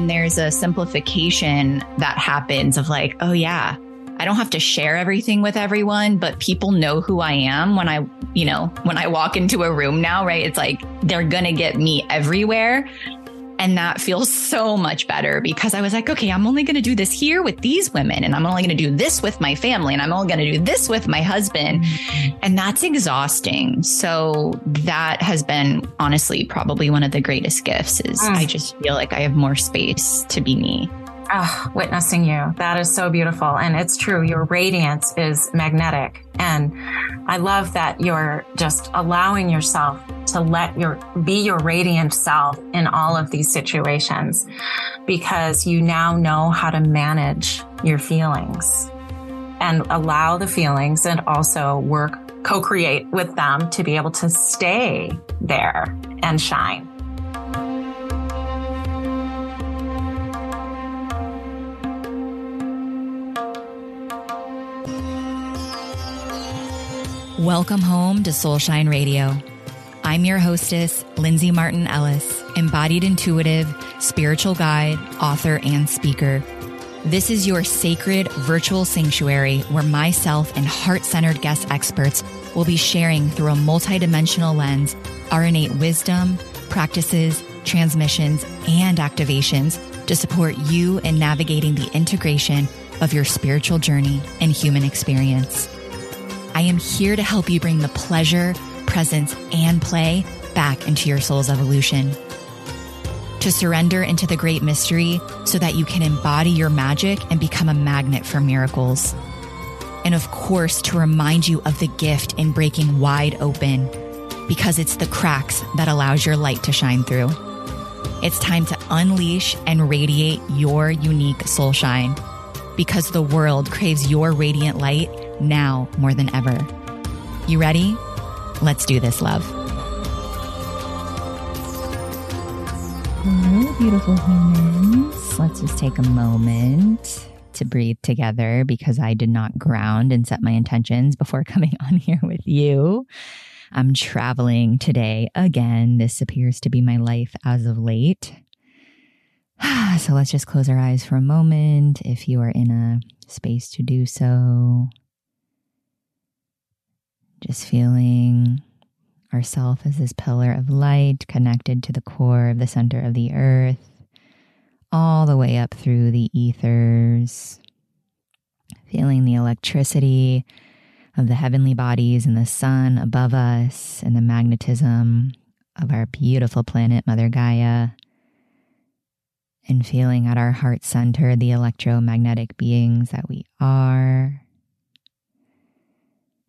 And there's a simplification that happens of like, oh, yeah, I don't have to share everything with everyone, but people know who I am when I, you know, when I walk into a room now, right? It's like they're going to get me everywhere. And that feels so much better because I was like, okay, I'm only going to do this here with these women, and I'm only going to do this with my family, and I'm only going to do this with my husband. And that's exhausting. So that has been honestly probably one of the greatest gifts is mm. I just feel like I have more space to be me oh, witnessing you. That is so beautiful. And it's true. Your radiance is magnetic. And I love that you're just allowing yourself to let your, be your radiant self in all of these situations because you now know how to manage your feelings and allow the feelings and also work, co create with them to be able to stay there and shine. Welcome home to Soulshine Radio. I'm your hostess, Lindsay Martin Ellis, embodied intuitive, spiritual guide, author, and speaker. This is your sacred virtual sanctuary where myself and heart centered guest experts will be sharing through a multidimensional lens our innate wisdom, practices, transmissions, and activations to support you in navigating the integration of your spiritual journey and human experience. I am here to help you bring the pleasure, presence, and play back into your soul's evolution. To surrender into the great mystery so that you can embody your magic and become a magnet for miracles. And of course, to remind you of the gift in breaking wide open because it's the cracks that allows your light to shine through. It's time to unleash and radiate your unique soul shine because the world craves your radiant light now more than ever. You ready? Let's do this, love. Hello, beautiful humans. Let's just take a moment to breathe together because I did not ground and set my intentions before coming on here with you. I'm traveling today again. This appears to be my life as of late. So let's just close our eyes for a moment if you are in a space to do so. Just feeling ourself as this pillar of light connected to the core of the center of the earth, all the way up through the ethers. Feeling the electricity of the heavenly bodies and the sun above us and the magnetism of our beautiful planet, Mother Gaia. And feeling at our heart center the electromagnetic beings that we are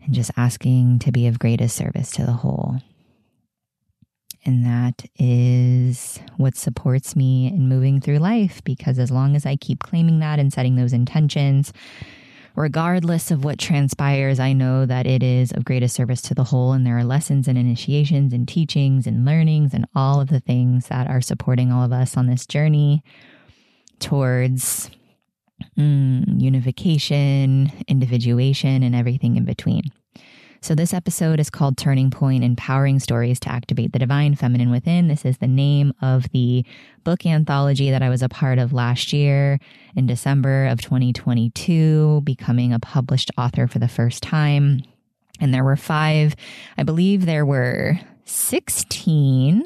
and just asking to be of greatest service to the whole. And that is what supports me in moving through life because as long as I keep claiming that and setting those intentions, regardless of what transpires, I know that it is of greatest service to the whole. And there are lessons and initiations and teachings and learnings and all of the things that are supporting all of us on this journey towards mm, unification, individuation, and everything in between. So, this episode is called Turning Point Empowering Stories to Activate the Divine Feminine Within. This is the name of the book anthology that I was a part of last year in December of 2022, becoming a published author for the first time. And there were five, I believe there were 16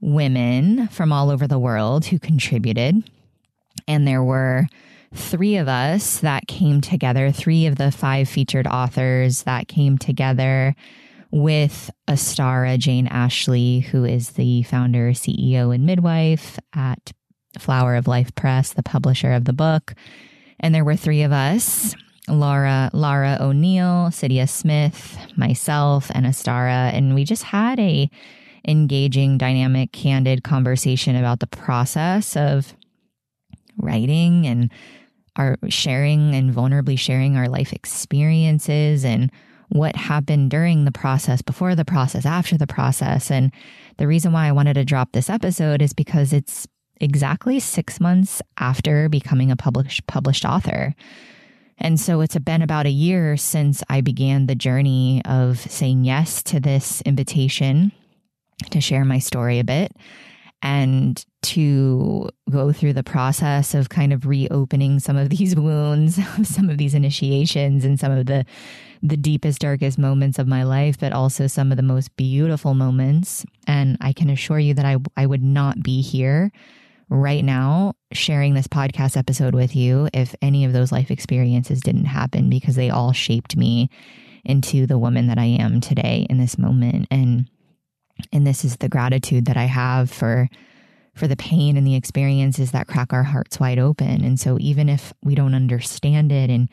women from all over the world who contributed and there were three of us that came together, three of the five featured authors that came together with Astara Jane Ashley, who is the founder, CEO, and midwife at Flower of Life Press, the publisher of the book. And there were three of us. Laura Lara O'Neil, Cydya Smith, myself, and Astara, and we just had a engaging, dynamic, candid conversation about the process of writing and our sharing and vulnerably sharing our life experiences and what happened during the process, before the process, after the process. And the reason why I wanted to drop this episode is because it's exactly six months after becoming a published published author. And so it's been about a year since I began the journey of saying yes to this invitation to share my story a bit and to go through the process of kind of reopening some of these wounds, some of these initiations and some of the the deepest darkest moments of my life, but also some of the most beautiful moments. And I can assure you that I I would not be here right now sharing this podcast episode with you if any of those life experiences didn't happen because they all shaped me into the woman that I am today in this moment and and this is the gratitude that I have for for the pain and the experiences that crack our hearts wide open. And so even if we don't understand it and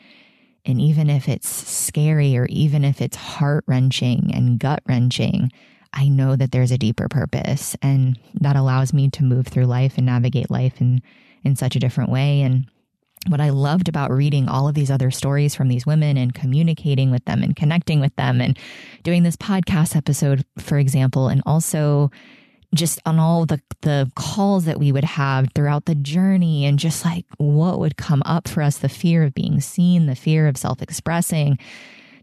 and even if it's scary or even if it's heart wrenching and gut wrenching, I know that there's a deeper purpose and that allows me to move through life and navigate life in in such a different way and what I loved about reading all of these other stories from these women and communicating with them and connecting with them and doing this podcast episode, for example, and also just on all the the calls that we would have throughout the journey and just like what would come up for us the fear of being seen the fear of self-expressing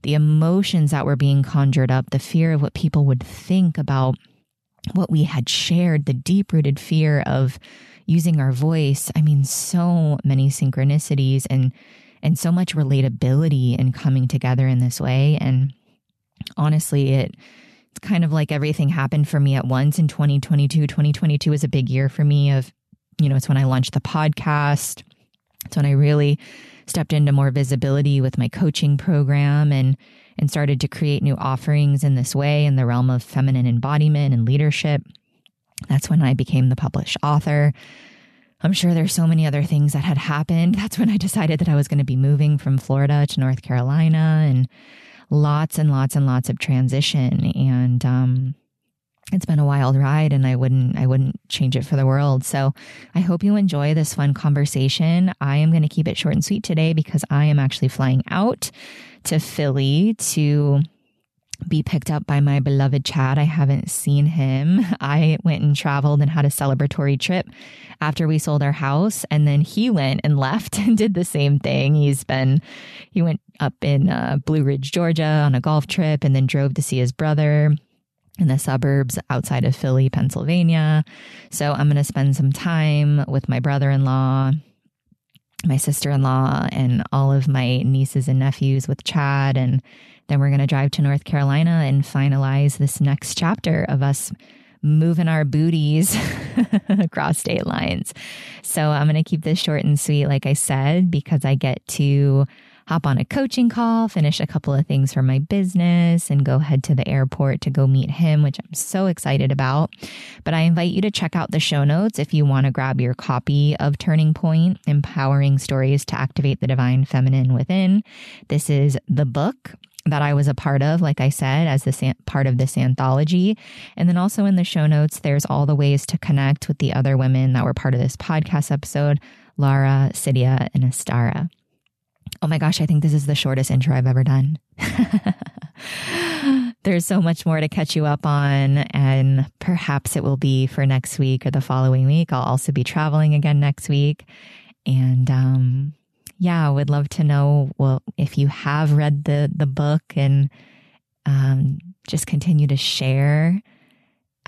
the emotions that were being conjured up the fear of what people would think about what we had shared the deep-rooted fear of using our voice. I mean, so many synchronicities and and so much relatability in coming together in this way. And honestly, it it's kind of like everything happened for me at once in 2022. 2022 was a big year for me of, you know, it's when I launched the podcast. It's when I really stepped into more visibility with my coaching program and and started to create new offerings in this way in the realm of feminine embodiment and leadership. That's when I became the published author. I'm sure there's so many other things that had happened. That's when I decided that I was going to be moving from Florida to North Carolina and lots and lots and lots of transition. And, um, it's been a wild ride and I wouldn't I wouldn't change it for the world. So I hope you enjoy this fun conversation. I am going to keep it short and sweet today because I am actually flying out to Philly to be picked up by my beloved Chad. I haven't seen him. I went and traveled and had a celebratory trip after we sold our house. And then he went and left and did the same thing. He's been, he went up in uh, Blue Ridge, Georgia on a golf trip and then drove to see his brother in the suburbs outside of Philly, Pennsylvania. So I'm going to spend some time with my brother in law, my sister in law, and all of my nieces and nephews with Chad and then we're going to drive to North Carolina and finalize this next chapter of us moving our booties across state lines. So I'm going to keep this short and sweet, like I said, because I get to hop on a coaching call, finish a couple of things for my business, and go head to the airport to go meet him, which I'm so excited about. But I invite you to check out the show notes if you want to grab your copy of Turning Point Empowering Stories to Activate the Divine Feminine Within. This is the book that I was a part of, like I said, as this part of this anthology. And then also in the show notes, there's all the ways to connect with the other women that were part of this podcast episode Lara, Cydya, and Astara. Oh my gosh, I think this is the shortest intro I've ever done. There's so much more to catch you up on, and perhaps it will be for next week or the following week. I'll also be traveling again next week. And um, yeah, I would love to know well if you have read the the book and um, just continue to share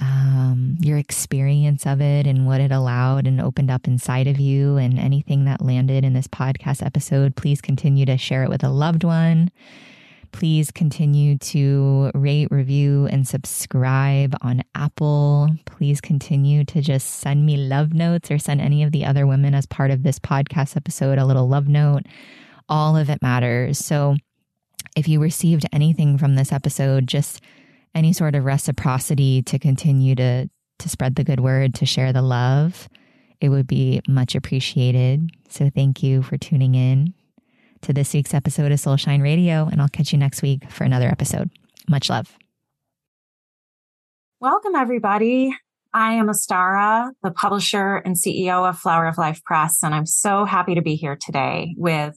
um, your experience of it and what it allowed and opened up inside of you and anything that landed in this podcast episode. Please continue to share it with a loved one. Please continue to rate, review, and subscribe on Apple. Please continue to just send me love notes or send any of the other women as part of this podcast episode a little love note. All of it matters. So if you received anything from this episode, just any sort of reciprocity to continue to to spread the good word, to share the love, it would be much appreciated. So thank you for tuning in to this week's episode of Soulshine Radio, and I'll catch you next week for another episode. Much love. Welcome, everybody. I am Astara, the publisher and CEO of Flower of Life Press, and I'm so happy to be here today with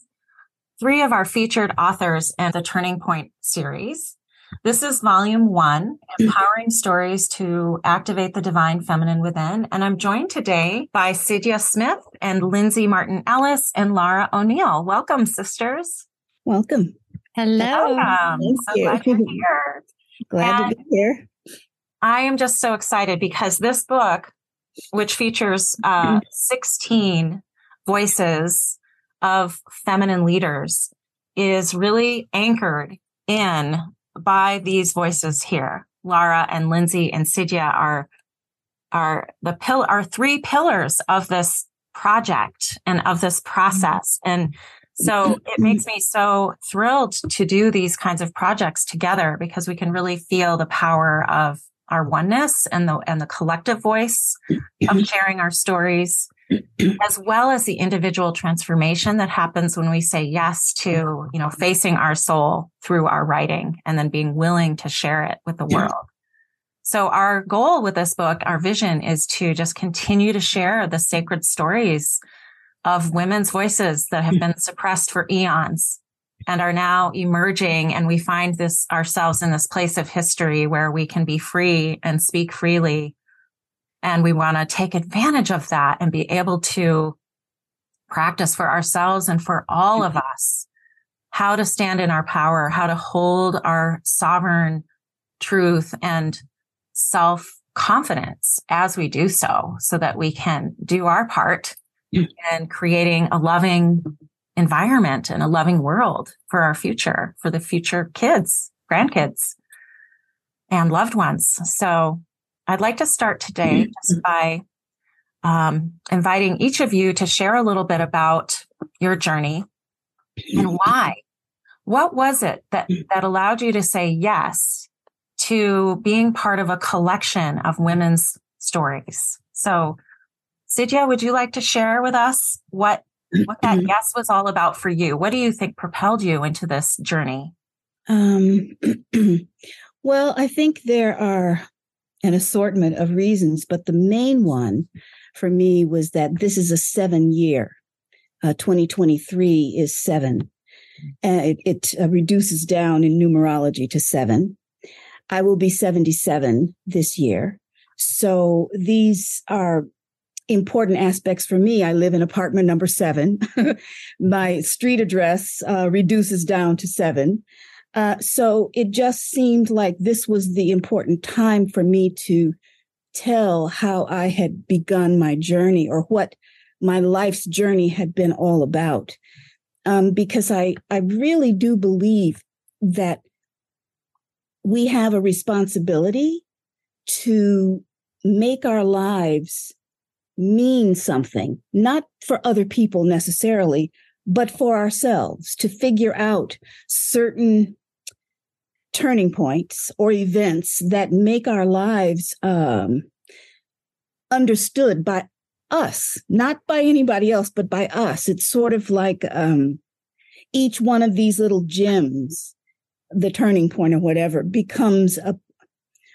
three of our featured authors in the Turning Point series. This is volume one, empowering stories to activate the divine feminine within. And I'm joined today by Cydya Smith and Lindsay Martin Ellis and Laura O'Neil. Welcome, sisters. Welcome. Hello. Welcome. Thank so you. glad you're here. Glad And to be here. I am just so excited because this book which features uh, 16 voices of feminine leaders, is really anchored in by these voices here. Lara and Lindsay and Cydya are are the pill are three pillars of this project and of this process. Mm-hmm. And so it makes me so thrilled to do these kinds of projects together because we can really feel the power of our oneness and the and the collective voice of sharing our stories as well as the individual transformation that happens when we say yes to you know facing our soul through our writing and then being willing to share it with the world. So our goal with this book our vision is to just continue to share the sacred stories of women's voices that have been suppressed for eons and are now emerging. And we find this ourselves in this place of history where we can be free and speak freely and we want to take advantage of that and be able to practice for ourselves and for all of mm-hmm. us how to stand in our power, how to hold our sovereign truth and self confidence as we do so, so that we can do our part mm. in creating a loving environment and a loving world for our future, for the future kids, grandkids, and loved ones. So I'd like to start today just by um, inviting each of you to share a little bit about your journey and why. What was it that, that allowed you to say yes to being part of a collection of women's stories? So, Cydya, would you like to share with us what what that yes was all about for you? What do you think propelled you into this journey? Um, well, I think there are an assortment of reasons, but the main one for me was that this is a seven year. Uh, 2023 is seven. and it, it uh, reduces down in numerology to seven. I will be 77 this year. So these are important aspects for me. I live in apartment number seven. My street address uh, reduces down to seven. Uh, so it just seemed like this was the important time for me to tell how I had begun my journey or what my life's journey had been all about. Um, because I, I really do believe that we have a responsibility to make our lives mean something, not for other people necessarily, but for ourselves to figure out certain turning points or events that make our lives um, understood by us, not by anybody else, but by us. It's sort of like um, each one of these little gems, the turning point or whatever, becomes a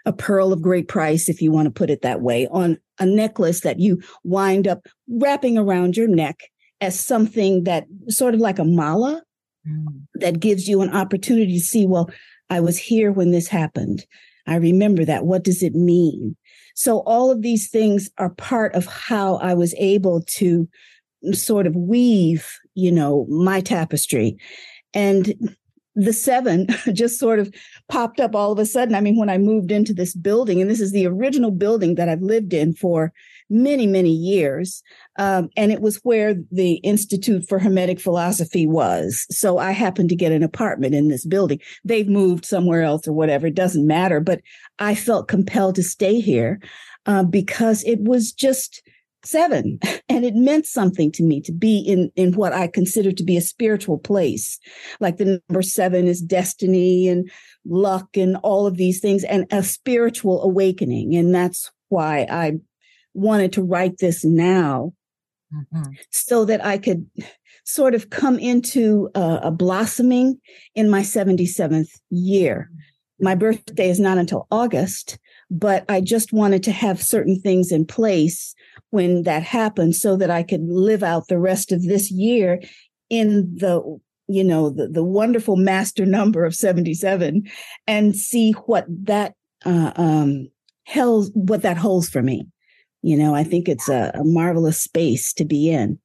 a pearl of great price, if you want to put it that way, on a necklace that you wind up wrapping around your neck as something that sort of like a mala mm. that gives you an opportunity to see, well, I was here when this happened. I remember that. What does it mean? So all of these things are part of how I was able to sort of weave, you know, my tapestry. And the seven just sort of popped up all of a sudden. I mean, when I moved into this building, and this is the original building that I've lived in for many, many years. Um, and it was where the Institute for Hermetic Philosophy was. So I happened to get an apartment in this building. They've moved somewhere else or whatever. It doesn't matter. But I felt compelled to stay here uh, because it was just seven and it meant something to me to be in in what i consider to be a spiritual place like the number seven is destiny and luck and all of these things and a spiritual awakening and that's why i wanted to write this now mm-hmm. so that I could sort of come into a, a, blossoming in my 77th year. My birthday is not until August, but I just wanted to have certain things in place when that happened so that I could live out the rest of this year in the you know the, the wonderful master number of 77 and see what that uh, um held what that holds for me you know, I think it's a, a marvelous space to be in.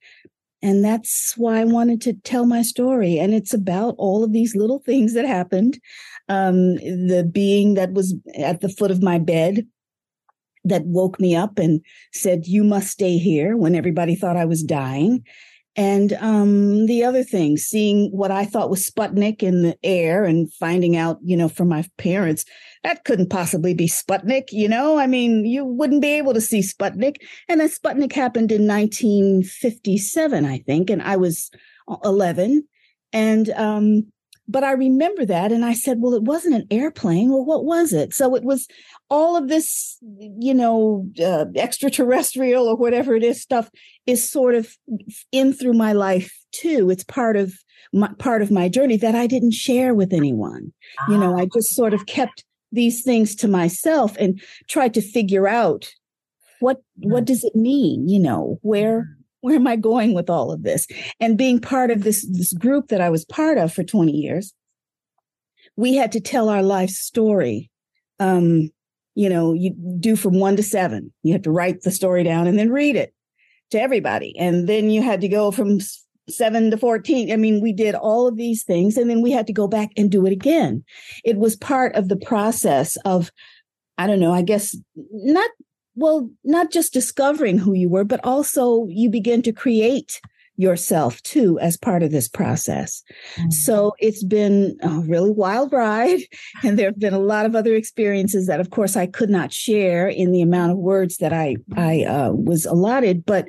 And that's why I wanted to tell my story. And it's about all of these little things that happened. Um, the being that was at the foot of my bed that woke me up and said, You must stay here when everybody thought I was dying. And um, the other thing, seeing what I thought was Sputnik in the air and finding out, you know, from my parents, that couldn't possibly be Sputnik, you know? I mean, you wouldn't be able to see Sputnik. And then Sputnik happened in 1957, I think, and I was 11. And um, but I remember that. And I said, well, it wasn't an airplane. Well, what was it? So it was all of this, you know, uh, extraterrestrial or whatever it is stuff is sort of in through my life too. It's part of my, part of my journey that I didn't share with anyone. Ah. You know, I just sort of kept these things to myself and tried to figure out what, what hmm. does it mean? You know, where, hmm where am I going with all of this? And being part of this, this group that I was part of for 20 years, we had to tell our life story. Um, you know, you do from one to seven. You had to write the story down and then read it to everybody. And then you had to go from seven to 14. I mean, we did all of these things and then we had to go back and do it again. It was part of the process of, I don't know, I guess not well, not just discovering who you were, but also you begin to create yourself too as part of this process. Mm-hmm. So it's been a really wild ride. And there have been a lot of other experiences that, of course, I could not share in the amount of words that I, I uh, was allotted, but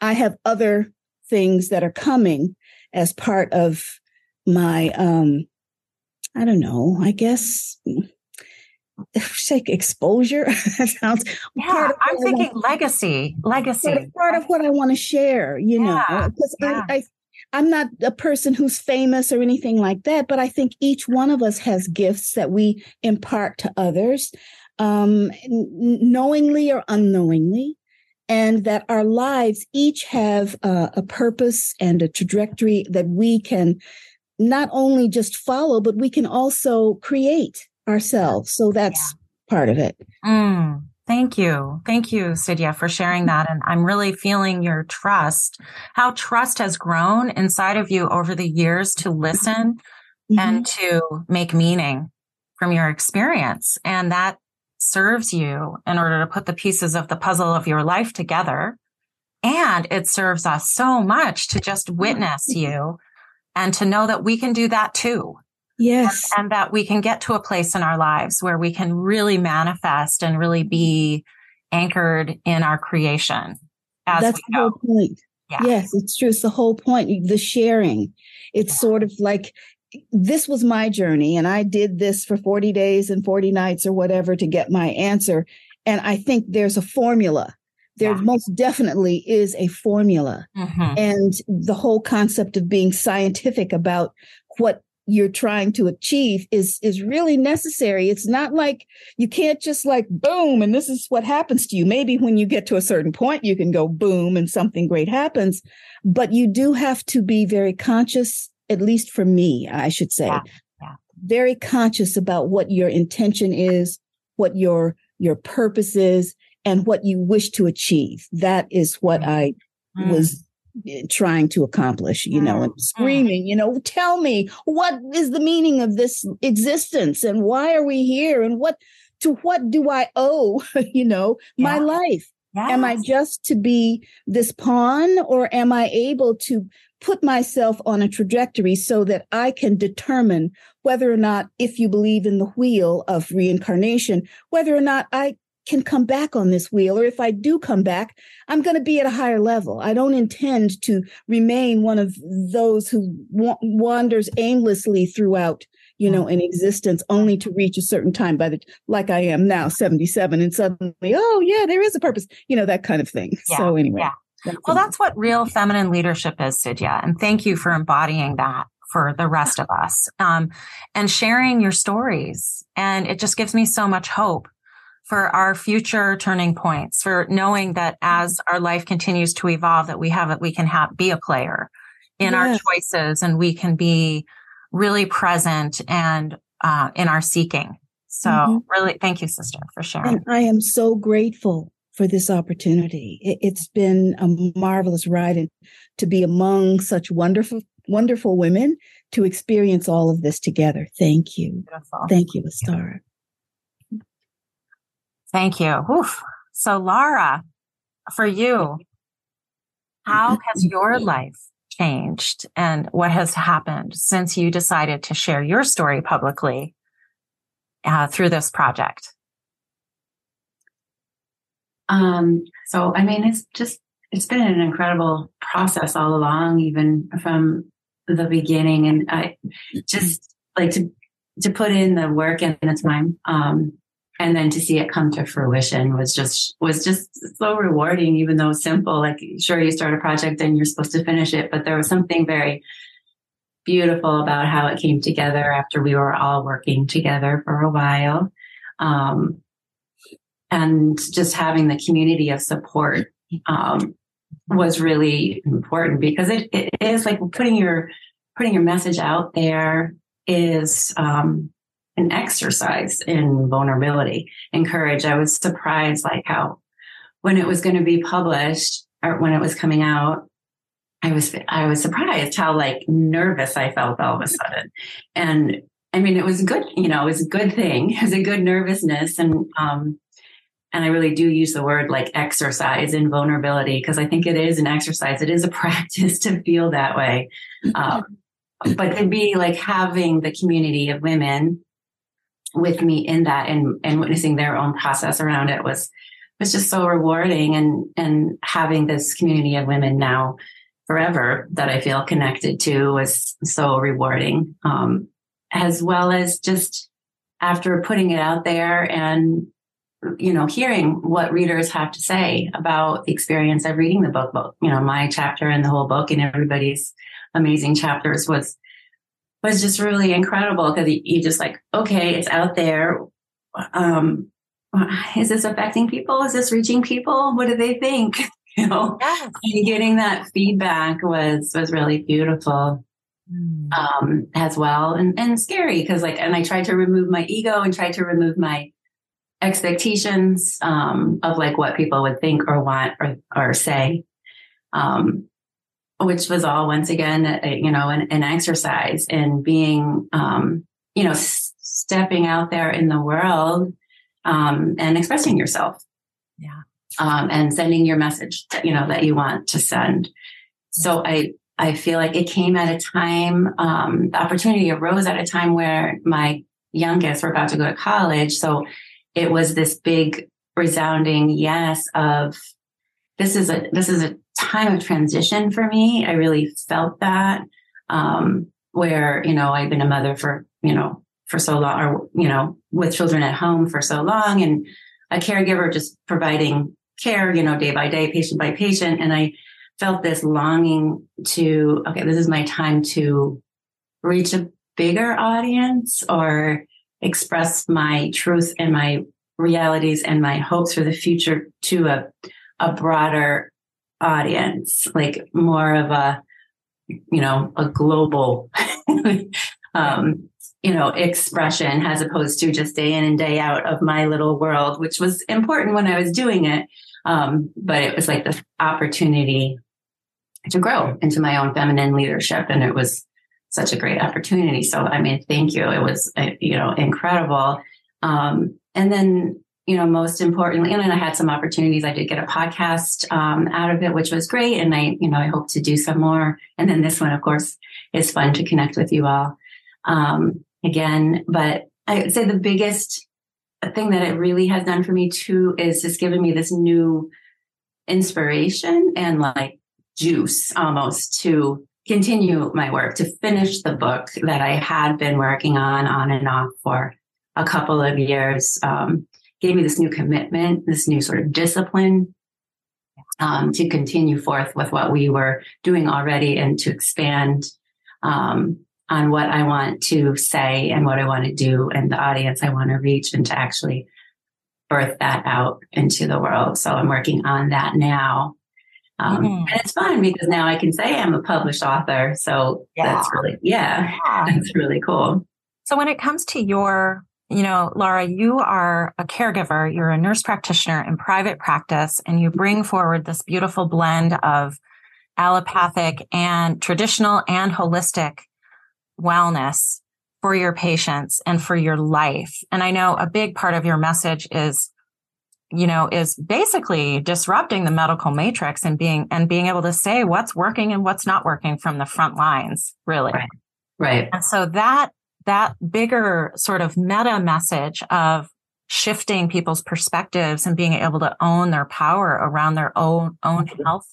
I have other things that are coming as part of my, um, I don't know, I guess like exposure. that sounds yeah. I'm thinking want, legacy, legacy. Part of, part of what I want to share, you yeah, know, because yeah. I, I I'm not a person who's famous or anything like that, but I think each one of us has gifts that we impart to others, um, knowingly or unknowingly, and that our lives each have uh, a purpose and a trajectory that we can not only just follow, but we can also create ourselves. So that's yeah. part of it. Mm, thank you. Thank you, Cydya, for sharing that. And I'm really feeling your trust, how trust has grown inside of you over the years to listen mm-hmm. and to make meaning from your experience. And that serves you in order to put the pieces of the puzzle of your life together. And it serves us so much to just witness you and to know that we can do that too. Yes. And, and, that we can get to a place in our lives where we can really manifest and really be anchored in our creation. That's the whole point. Yeah. Yes, it's true. It's the whole point. The sharing. It's yeah. sort of like this was my journey and I did this for 40 days and 40 nights or whatever to get my answer. And I think there's a formula. There yeah. most definitely is a formula. Mm-hmm. And the whole concept of being scientific about what you're trying to achieve is is really necessary it's not like you can't just like boom and this is what happens to you maybe when you get to a certain point you can go boom and something great happens but you do have to be very conscious at least for me i should say yeah. Yeah. very conscious about what your intention is what your your purpose is and what you wish to achieve that is what mm. i mm. was trying to accomplish, you know, and mm, mm. screaming, you know, tell me what is the meaning of this existence and why are we here and what to what do I owe, you know, yeah. my life? Yes. Am I just to be this pawn or am I able to put myself on a trajectory so that I can determine whether or not, if you believe in the wheel of reincarnation, whether or not I can come back on this wheel, or if I do come back, I'm going to be at a higher level. I don't intend to remain one of those who wa- wanders aimlessly throughout, you know, an existence only to reach a certain time by the, like I am now, 77, and suddenly, oh, yeah, there is a purpose, you know, that kind of thing. Yeah, so, anyway. Yeah. That's well, that's what real feminine leadership is, Cydya. And thank you for embodying that for the rest of us um, and sharing your stories. And it just gives me so much hope for our future turning points, for knowing that as our life continues to evolve, that we have it, we can have, be a player in our choices and we can be really present and uh, in our seeking. So mm-hmm. really, thank you, sister, for sharing. And I am so grateful for this opportunity. It, has been a marvelous ride and to be among such wonderful, wonderful women to experience all of this together. Thank you. Beautiful. Thank you, Astara. Thank you. Oof. So, Laura, for you, how has your life changed and what has happened since you decided to share your story publicly uh, through this project? Um, so, I mean, it's just, it's been an incredible process all along, even from the beginning. And I just like to, to put in the work and the time. Um, and then to see it come to fruition was just was just so rewarding even though simple. Like sure you start a project and you're supposed to finish it but there was something very beautiful about how it came together after we were all working together for a while. Um, and just having the community of support um, was really important because it, it is like putting your putting your message out there is um, an exercise in vulnerability and courage. I was surprised like how when it was going to be published or when it was coming out, I was I was surprised how like nervous I felt all of a sudden. And I mean it was good, you know, it was a good thing. It was a good nervousness and um and I really do use the word like exercise in vulnerability because I think it is an exercise. It is a practice to feel that way. Um, but to be like having the community of women with me in that and, and witnessing their own process around it was was just so rewarding and and having this community of women now forever that I feel connected to was so rewarding. Um, as well as just after putting it out there and you know hearing what readers have to say about the experience of reading the book book you know my chapter and the whole book and everybody's amazing chapters was was just really incredible because you, just like, okay, it's out there. Um, is this affecting people? Is this reaching people? What do they think? You know, yes. and getting that feedback was was really beautiful. Mm. Um, as well and, and scary because like and I tried to remove my ego and tried to remove my expectations um, of like what people would think or want or or say. Um, which was all once again, a, you know, an, an, exercise in being, um, you know, s- stepping out there in the world um, and expressing yourself. Yeah. Um, and sending your message, that, you know, that you want to send. So I, I feel like it came at a time, um, the opportunity arose at a time where my youngest were about to go to college. So it was this big resounding yes of this is a, this is a time of transition for me. I really felt that, um, where, you know, I've been a mother for, you know, for so long or, you know, with children at home for so long and a caregiver just providing care, you know, day by day, patient by patient. And I felt this longing to, okay, this is my time to reach a bigger audience or express my truth and my realities and my hopes for the future to a, a broader audience, like more of a, you know, a global, um, you know, expression as opposed to just day in and day out of my little world, which was important when I was doing it. Um, but it was like the opportunity to grow into my own feminine leadership. And it was such a great opportunity. So, I mean, thank you. It was, uh, you know, incredible. Um, and then you know, most importantly, and I had some opportunities. I did get a podcast um, out of it, which was great. And I, you know, I hope to do some more. And then this one, of course, is fun to connect with you all um, again. But I would say the biggest thing that it really has done for me too is just given me this new inspiration and like juice almost to continue my work, to finish the book that I had been working on on and off for a couple of years. Um, gave me this new commitment, this new sort of discipline um, to continue forth with what we were doing already and to expand um, on what I want to say and what I want to do and the audience I want to reach and to actually birth that out into the world. So I'm working on that now. Um, mm-hmm. And it's fun because now I can say I'm a published author. So yeah. that's really, yeah, yeah, that's really cool. So when it comes to your you know, Laura, you are a caregiver, you're a nurse practitioner in private practice, and you bring forward this beautiful blend of allopathic and traditional and holistic wellness for your patients and for your life. And I know a big part of your message is you know, is basically disrupting the medical matrix and being, and being able to say what's working and what's not working from the front lines, really. Right. Right. And so that, that bigger sort of meta message of shifting people's perspectives and being able to own their power around their own, own mm-hmm. health,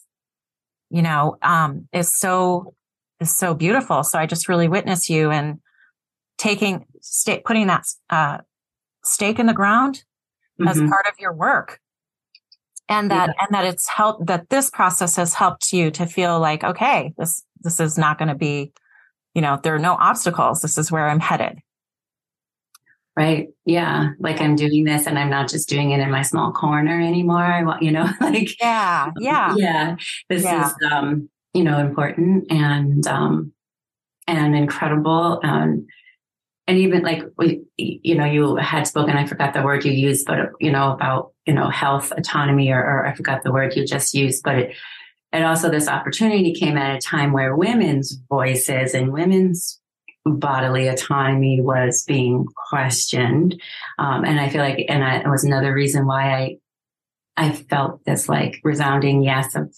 you know, um, is so, is so beautiful. So I just really witness you and taking, sta- putting that, uh, stake in the ground mm-hmm. as part of your work. And that, yeah. and that it's helped, that this process has helped you to feel like, okay, this, this is not going to be, you know, there are no obstacles. This is where I'm headed. Right. Yeah. Like I'm doing this and I'm not just doing it in my small corner anymore. I want, you know, like, yeah, yeah, yeah. This yeah. is, um, you know, important and, um, and incredible. And, and even like we, you know, you had spoken, I forgot the word you used, but you know, about, you know, health autonomy or, or I forgot the word you just used, but it, and also this opportunity came at a time where women's voices and women's bodily autonomy was being questioned. Um, and I feel like, and I, it was another reason why I, I felt this like resounding yes of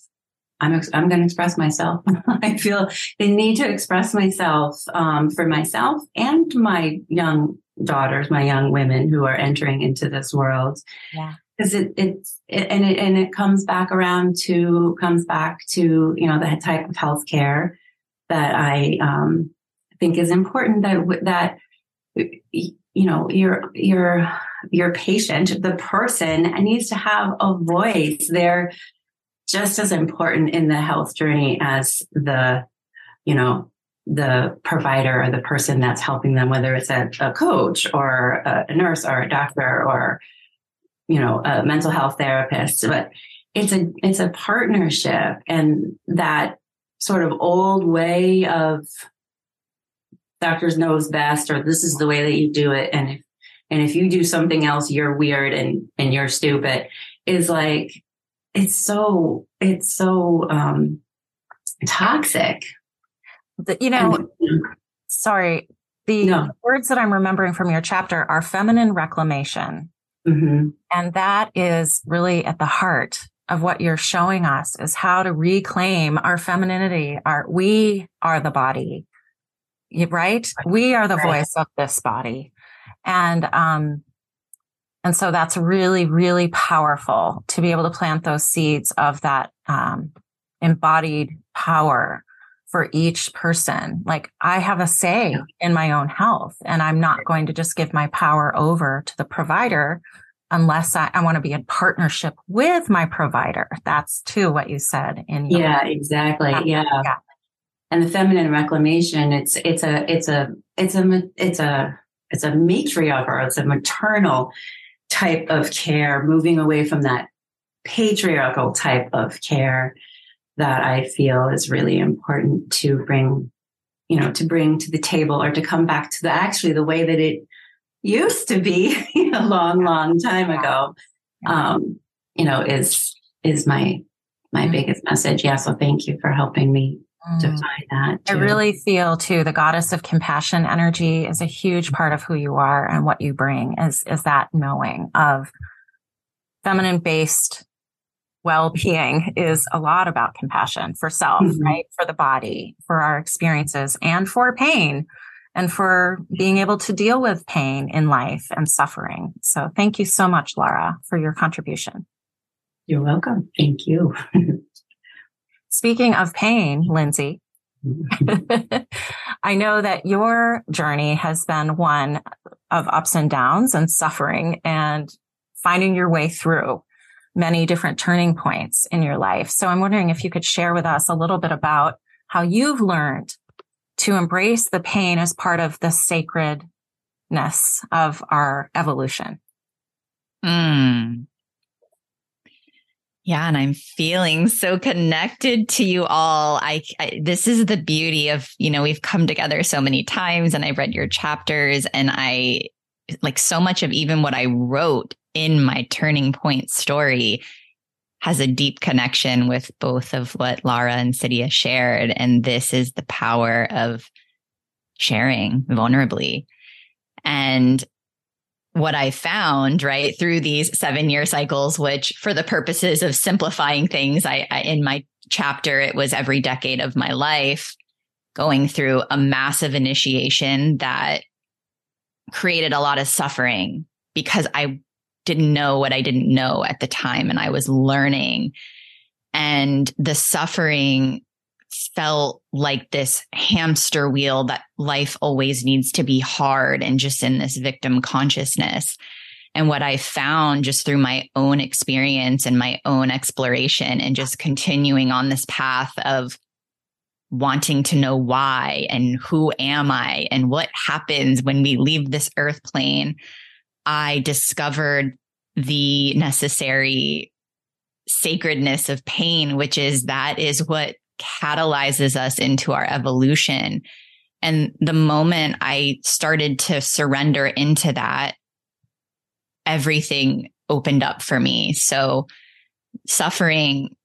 I'm I'm going to express myself. I feel the need to express myself um, for myself and my young daughters, my young women who are entering into this world. Yeah. Because it, it's it, and it and it comes back around to comes back to you know the type of healthcare that I um, think is important that that you know your your your patient the person needs to have a voice. They're just as important in the health journey as the, you know, the provider or the person that's helping them, whether it's a, a coach or a, a, nurse or a doctor or, you know, a mental health therapist. But it's a, it's a partnership and that sort of old way of doctors knows best or this is the way that you do it. And if, and if you do something else, you're weird and, and you're stupid is like, it's so it's so um toxic the, you know and, sorry the no. words that i'm remembering from your chapter are feminine reclamation mm-hmm. and that is really at the heart of what you're showing us is how to reclaim our femininity our we are the body right we are the right. voice of this body and um and so that's really, really powerful to be able to plant those seeds of that um, embodied power for each person. Like I have a say in my own health, and I'm not going to just give my power over to the provider unless I, I want to be in partnership with my provider. That's too what you said in your, yeah, exactly. Yeah. yeah. And the feminine reclamation, it's it's a it's a it's a it's a it's a matriarch or it's a maternal type of care, moving away from that patriarchal type of care that I feel is really important to bring, you know, to bring to the table or to come back to the actually the way that it used to be a long, long time ago. Um, you know, is is my my mm-hmm. biggest message. Yeah. So thank you for helping me mm. define that. Too. I really feel too the goddess of compassion energy is a huge part of who you are and what you bring is is that knowing of feminine based well-being is a lot about compassion for self, mm-hmm. right? For the body, for our experiences and for pain and for being able to deal with pain in life and suffering. So thank you so much, Laura, for your contribution. You're welcome. Thank you. Speaking of pain, Lindsay, I know that your journey has been one of ups and downs and suffering and finding your way through many different turning points in your life. So I'm wondering if you could share with us a little bit about how you've learned to embrace the pain as part of the sacredness of our evolution. Mm. Yeah, and I'm feeling so connected to you all. I, I, this is the beauty of, you know, we've come together so many times and I've read your chapters and I like so much of even what I wrote in my turning point story has a deep connection with both of what Lara and Cydya shared and this is the power of sharing vulnerably. And what I found, right, through these seven year cycles, which for the purposes of simplifying things, I, I, in my chapter, it was every decade of my life going through a massive initiation that created a lot of suffering because I didn't know what I didn't know at the time and I was learning. And the suffering felt like this hamster wheel that life always needs to be hard and just in this victim consciousness. And what I found just through my own experience and my own exploration and just continuing on this path of wanting to know why and who am I and what happens when we leave this earth plane, I discovered the necessary sacredness of pain, which is that is what catalyzes us into our evolution. And the moment I started to surrender into that, everything opened up for me. So suffering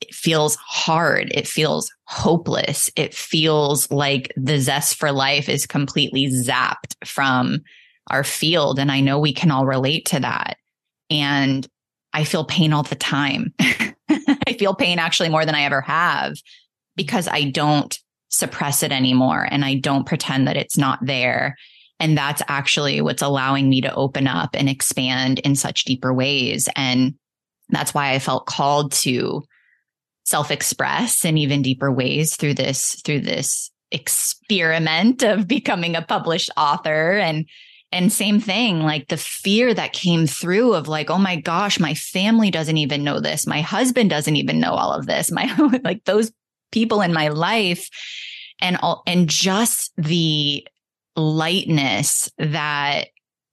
it feels hard. It feels hopeless. It feels like the zest for life is completely zapped from our field. And I know we can all relate to that. And I feel pain all the time. I feel pain actually more than I ever have because I don't suppress it anymore and I don't pretend that it's not there. And that's actually what's allowing me to open up and expand in such deeper ways. And that's why I felt called to self express in even deeper ways through this, through this experiment of becoming a published author and and same thing, like the fear that came through of like, oh my gosh, my family doesn't even know this. My husband doesn't even know all of this. My, like those people in my life and all, and just the lightness that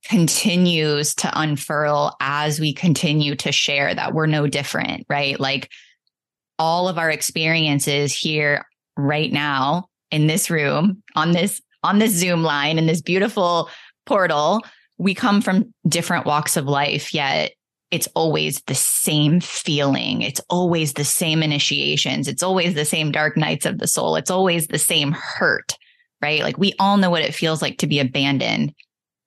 continues to unfurl as we continue to share that we're no different, right? Like all of our experiences here right now in this room on this on this Zoom line in this beautiful portal, we come from different walks of life, yet it's always the same feeling. It's always the same initiations. It's always the same dark nights of the soul. It's always the same hurt, right? Like we all know what it feels like to be abandoned,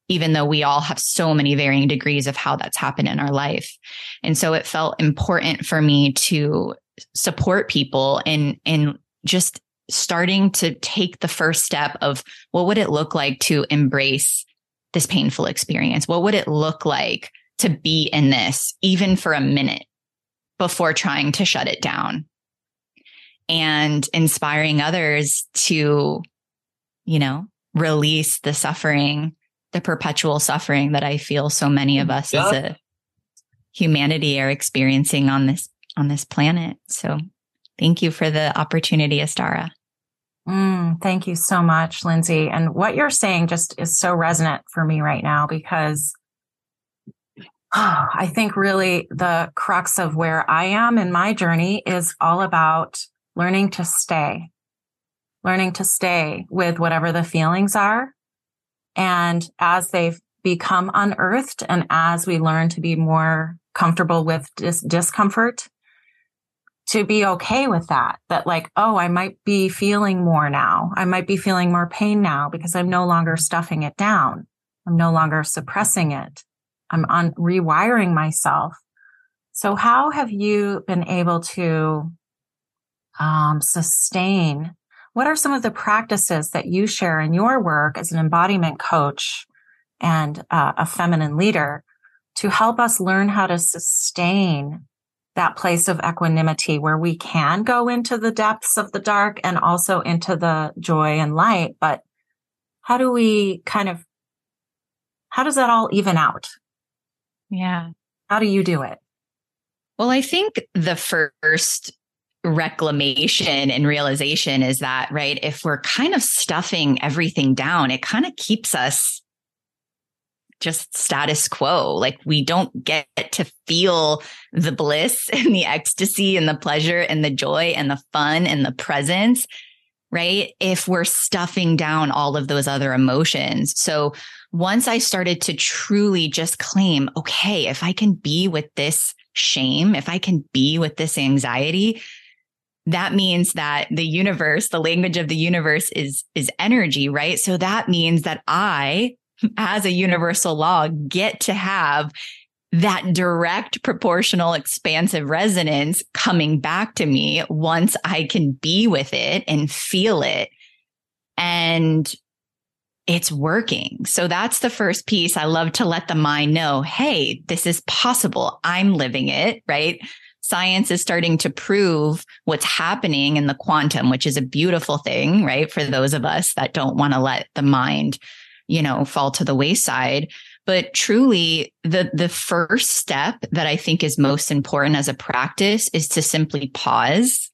even though we all have so many varying degrees of how that's happened in our life. And so it felt important for me to support people in, in just starting to take the first step of what would it look like to embrace this painful experience? What would it look like to be in this even for a minute before trying to shut it down? And inspiring others to, you know, release the suffering, the perpetual suffering that I feel so many of us yeah. as a humanity are experiencing on this on this planet. So thank you for the opportunity, Astara. Mm, thank you so much, Lindsay. And what you're saying just is so resonant for me right now because oh, I think really the crux of where I am in my journey is all about learning to stay, learning to stay with whatever the feelings are. And as they've become unearthed and as we learn to be more comfortable with dis- discomfort, to be okay with that, that like, oh, I might be feeling more now. I might be feeling more pain now because I'm no longer stuffing it down. I'm no longer suppressing it. I'm on rewiring myself. So how have you been able to um, sustain? What are some of the practices that you share in your work as an embodiment coach and uh, a feminine leader to help us learn how to sustain that place of equanimity where we can go into the depths of the dark and also into the joy and light. But how do we kind of, how does that all even out? Yeah. How do you do it? Well, I think the first reclamation and realization is that, right, if we're kind of stuffing everything down, it kind of keeps us just status quo. Like we don't get to feel the bliss and the ecstasy and the pleasure and the joy and the fun and the presence, right? If we're stuffing down all of those other emotions. So once I started to truly just claim, okay, if I can be with this shame, if I can be with this anxiety, that means that the universe, the language of the universe is, is energy, right? So that means that I as a universal law, get to have that direct proportional expansive resonance coming back to me once I can be with it and feel it. And it's working. So that's the first piece. I love to let the mind know, Hey, this is possible. I'm living it, right? Science is starting to prove what's happening in the quantum, which is a beautiful thing, right? For those of us that don't want to let the mind, you know, fall to the wayside. But truly the, the first step that I think is most important as a practice is to simply pause,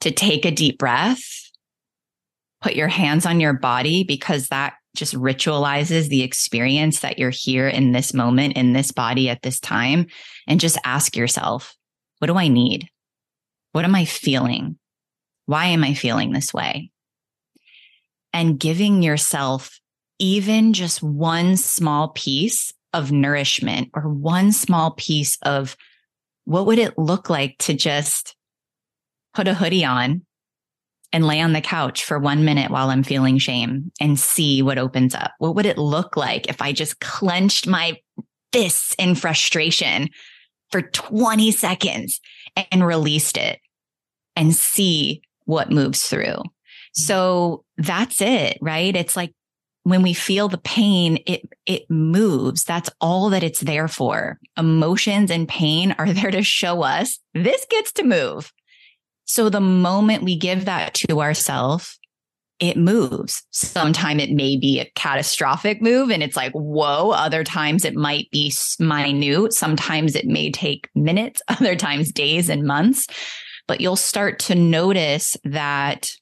to take a deep breath, put your hands on your body because that just ritualizes the experience that you're here in this moment, in this body at this time. And just ask yourself, what do I need? What am I feeling? Why am I feeling this way? And giving yourself even just one small piece of nourishment or one small piece of what would it look like to just put a hoodie on and lay on the couch for one minute while I'm feeling shame and see what opens up? What would it look like if I just clenched my fists in frustration for 20 seconds and released it and see what moves through? So that's it, right? It's like when we feel the pain, it, it moves. That's all that it's there for. Emotions and pain are there to show us this gets to move. So the moment we give that to ourselves, it moves. Sometimes it may be a catastrophic move and it's like, whoa. Other times it might be minute. Sometimes it may take minutes, other times days and months, but you'll start to notice that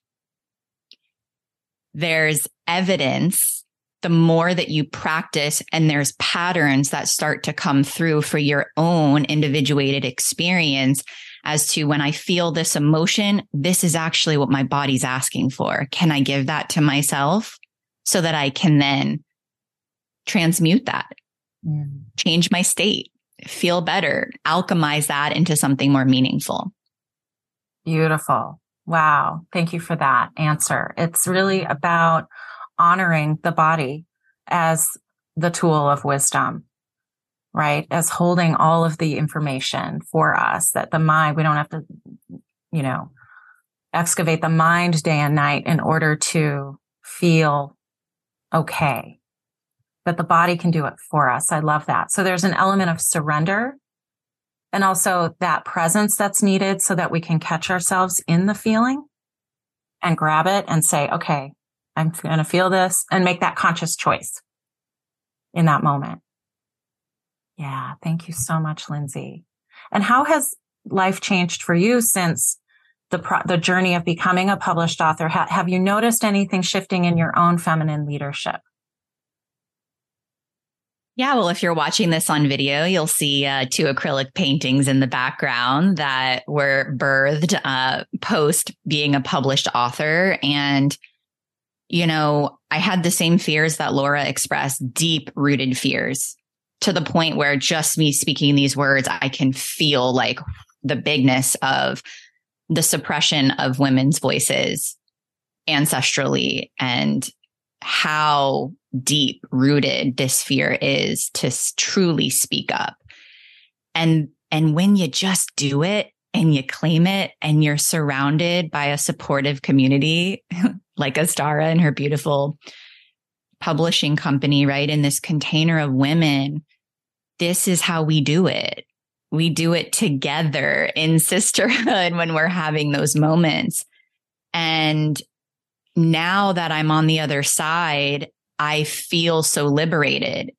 there's evidence the more that you practice and there's patterns that start to come through for your own individuated experience as to when I feel this emotion, this is actually what my body's asking for. Can I give that to myself so that I can then transmute that, mm. change my state, feel better, alchemize that into something more meaningful? Beautiful. Wow. Thank you for that answer. It's really about honoring the body as the tool of wisdom, right? As holding all of the information for us that the mind, we don't have to, you know, excavate the mind day and night in order to feel okay. That the body can do it for us. I love that. So there's an element of surrender and also that presence that's needed so that we can catch ourselves in the feeling and grab it and say, okay, I'm going to feel this and make that conscious choice in that moment. Yeah. Thank you so much, Lindsay. And how has life changed for you since the pro- the journey of becoming a published author? Ha- have you noticed anything shifting in your own feminine leadership? Yeah, well, if you're watching this on video, you'll see uh, two acrylic paintings in the background that were birthed uh, post being a published author. And, you know, I had the same fears that Laura expressed, deep rooted fears to the point where just me speaking these words, I can feel like the bigness of the suppression of women's voices ancestrally and how deep rooted this fear is to truly speak up. And, and when you just do it and you claim it and you're surrounded by a supportive community like Astara and her beautiful publishing company, right? In this container of women, this is how we do it. We do it together in sisterhood when we're having those moments. And now that I'm on the other side, I feel so liberated.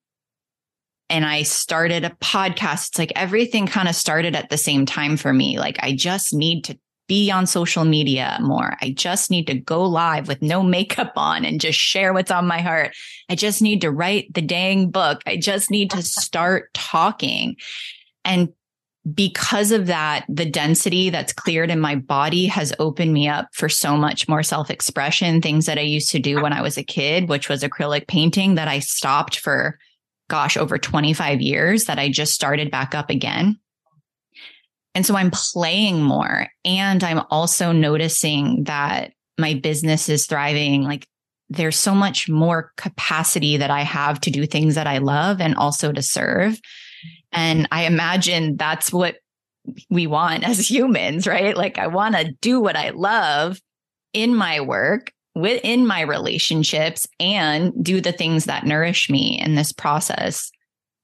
And I started a podcast. It's like everything kind of started at the same time for me. Like I just need to be on social media more. I just need to go live with no makeup on and just share what's on my heart. I just need to write the dang book. I just need to start talking. And because of that, the density that's cleared in my body has opened me up for so much more self expression, things that I used to do when I was a kid, which was acrylic painting that I stopped for, gosh, over 25 years that I just started back up again. And so I'm playing more and I'm also noticing that my business is thriving. Like there's so much more capacity that I have to do things that I love and also to serve. And I imagine that's what we want as humans, right? Like I want to do what I love in my work, within my relationships, and do the things that nourish me. And this process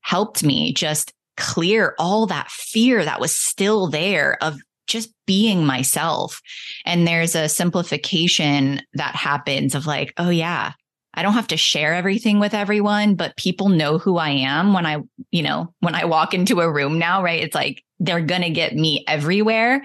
helped me just clear all that fear that was still there of just being myself. And there's a simplification that happens of like, oh, yeah, I don't have to share everything with everyone, but people know who I am when I, you know, when I walk into a room now, right? It's like they're going to get me everywhere.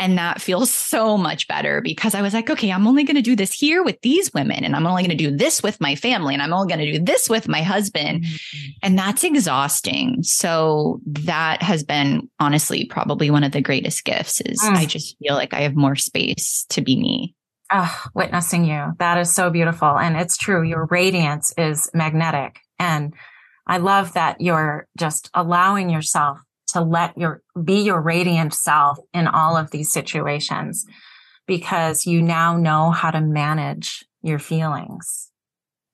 And that feels so much better because I was like, okay, I'm only going to do this here with these women, and I'm only going to do this with my family, and I'm only going to do this with my husband. Mm-hmm. And that's exhausting. So that has been honestly probably one of the greatest gifts is mm. I just feel like I have more space to be me. Oh, witnessing you. That is so beautiful. And it's true. Your radiance is magnetic. And I love that you're just allowing yourself to let your be your radiant self in all of these situations because you now know how to manage your feelings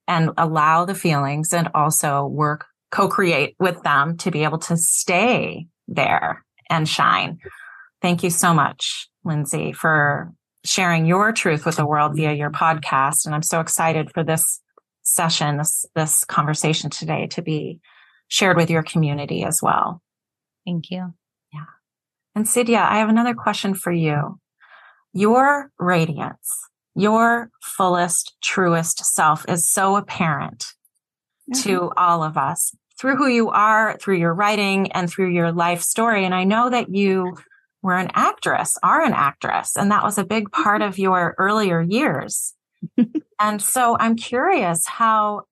and allow the feelings and also work co-create with them to be able to stay there and shine. Thank you so much, Lindsay, for sharing your truth with the world via your podcast. And I'm so excited for this session, this, this conversation today to be shared with your community as well. Thank you. Yeah. And Cydya, I have another question for you. Your radiance, your fullest, truest self is so apparent mm-hmm. to all of us through who you are, through your writing and through your life story. And I know that you were an actress, are an actress, and that was a big part of your earlier years. and so I'm curious how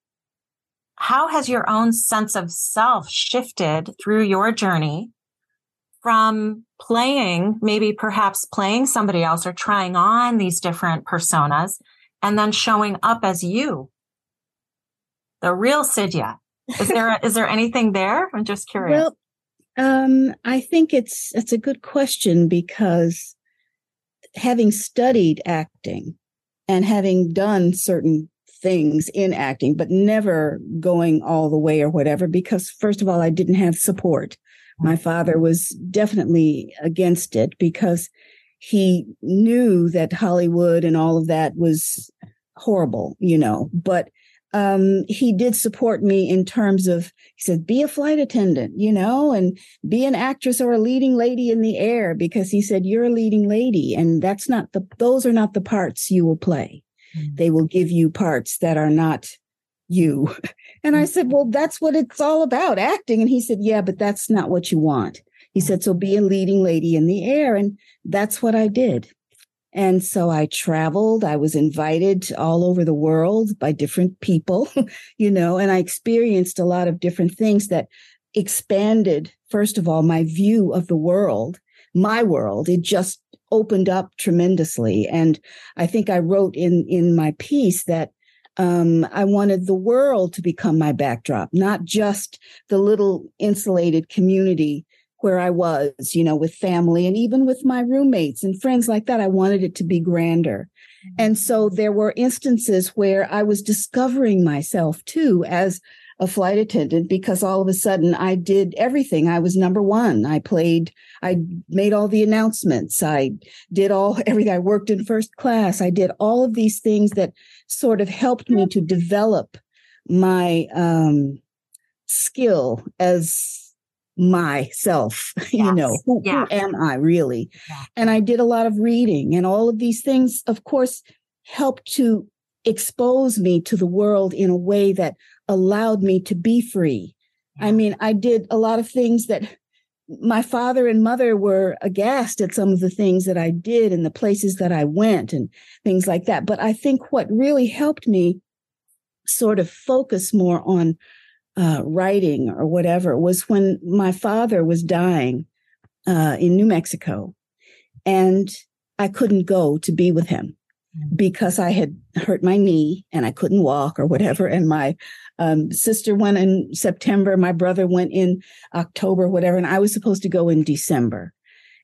how has your own sense of self shifted through your journey from playing, maybe perhaps playing somebody else or trying on these different personas and then showing up as you? The real Cydya. Is there, is there anything there? I'm just curious. Well, um, I think it's, it's a good question because having studied acting and having done certain things in acting, but never going all the way or whatever, because first of all, I didn't have support. My father was definitely against it because he knew that Hollywood and all of that was horrible, you know, but um, he did support me in terms of, he said, be a flight attendant, you know, and be an actress or a leading lady in the air because he said, you're a leading lady. And that's not the, those are not the parts you will play. Mm. They will give you parts that are not you. And I said, well, that's what it's all about acting. And he said, yeah, but that's not what you want. He said, so be a leading lady in the air. And that's what I did. And so I traveled. I was invited all over the world by different people, you know, and I experienced a lot of different things that expanded, first of all, my view of the world, my world. It just opened up tremendously. And I think I wrote in, in my piece that um, I wanted the world to become my backdrop, not just the little insulated community where I was, you know, with family and even with my roommates and friends like that. I wanted it to be grander. And so there were instances where I was discovering myself too as a flight attendant because all of a sudden I did everything. I was number one. I played, I made all the announcements. I did all everything. I worked in first class. I did all of these things that sort of helped me to develop my um, skill as myself yes. you know who, who, am i really yeah. and i did a lot of reading and all of these things of course helped to expose me to the world in a way that allowed me to be free. I mean, I did a lot of things that my father and mother were aghast at some of the things that I did and the places that I went and things like that. But I think what really helped me sort of focus more on uh, writing or whatever was when my father was dying uh, in New Mexico and I couldn't go to be with him because I had hurt my knee and I couldn't walk or whatever. And my um, sister went in September, my brother went in October, whatever, and I was supposed to go in December.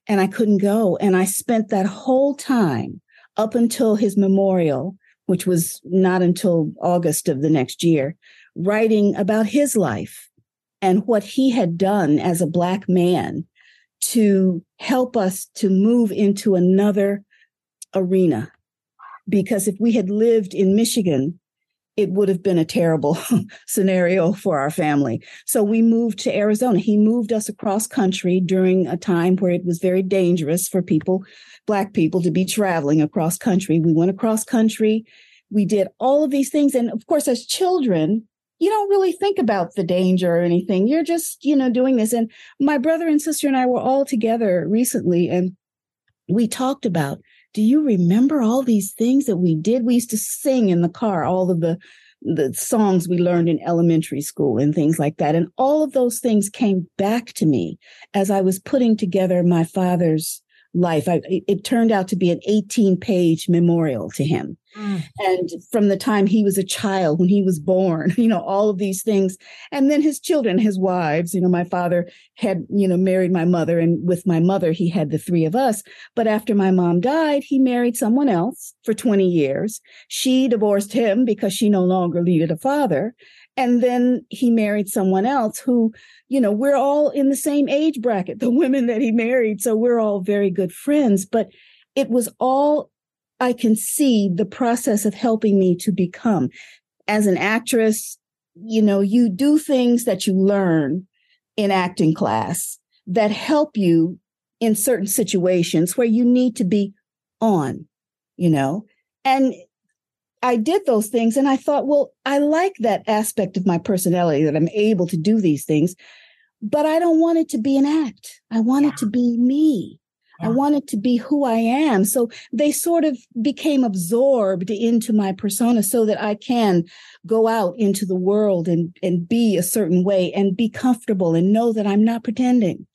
And I couldn't go. And I spent that whole time up until his memorial which was not until August of the next year, writing about his life and what he had done as a Black man to help us to move into another arena. Because if we had lived in Michigan, it would have been a terrible scenario for our family. So we moved to Arizona. He moved us across country during a time where it was very dangerous for people, Black people, to be traveling across country. We went across country. We did all of these things. And of course, as children, you don't really think about the danger or anything. You're just, you know, doing this. And my brother and sister and I were all together recently and we talked about do you remember all these things that we did? We used to sing in the car, all of the the songs we learned in elementary school and things like that. And all of those things came back to me as I was putting together my father's life. I, it turned out to be an 18 page memorial to him. Mm. And from the time he was a child, when he was born, you know, all of these things. And then his children, his wives, you know, my father had, you know, married my mother. And with my mother, he had the three of us. But after my mom died, he married someone else for 20 years. She divorced him because she no longer needed a father. And then he married someone else who, you know, we're all in the same age bracket, the women that he married. So we're all very good friends. But it was all I can see the process of helping me to become. As an actress, you know, you do things that you learn in acting class that help you in certain situations where you need to be on, you know, and I did those things and I thought, well, I like that aspect of my personality that I'm able to do these things, but I don't want it to be an act. I want yeah. it to be me. I want it to be who I am. So they sort of became absorbed into my persona so that I can go out into the world and, and be a certain way and be comfortable and know that I'm not pretending.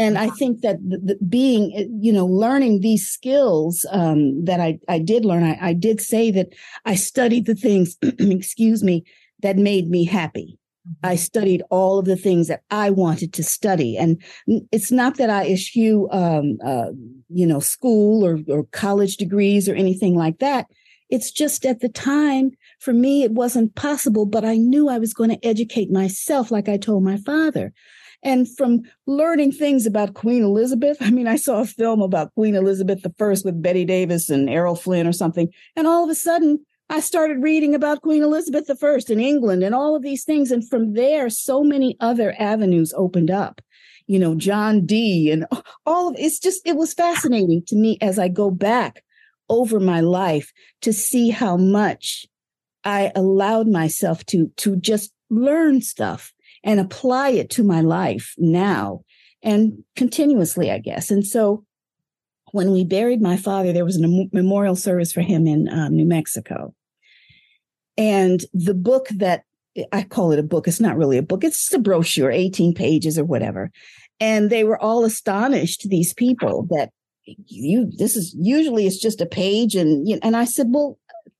And I think that the, the being, eh, you know, learning these skills um, that I, I did learn, I, I did say that I studied the things, excuse me, that made me happy. I studied all of the things that I wanted to study. And it's not that I eschew, um, uh, you know, school or, or college degrees or anything like that. It's just at the time, for me, it wasn't possible, but I knew I was going to educate myself, like I told my father. And from learning things about Queen Elizabeth, I mean, I saw a film about Queen Elizabeth I with Bette Davis and Errol Flynn or something. And all of a sudden, I started reading about Queen Elizabeth I in England and all of these things. And from there, so many other avenues opened up. You know, John Dee and all of it's just, it was fascinating to me as I go back over my life to see how much I allowed myself to, to just learn stuff and apply it to my life now and continuously, I guess. And so when we buried my father, there was a memorial service for him in um, New Mexico. And the book that I call it a book, it's not really a book, it's just a brochure, 18 pages or whatever. And they were all astonished, these people, that you, this is usually it's just a page. And, and I said, well,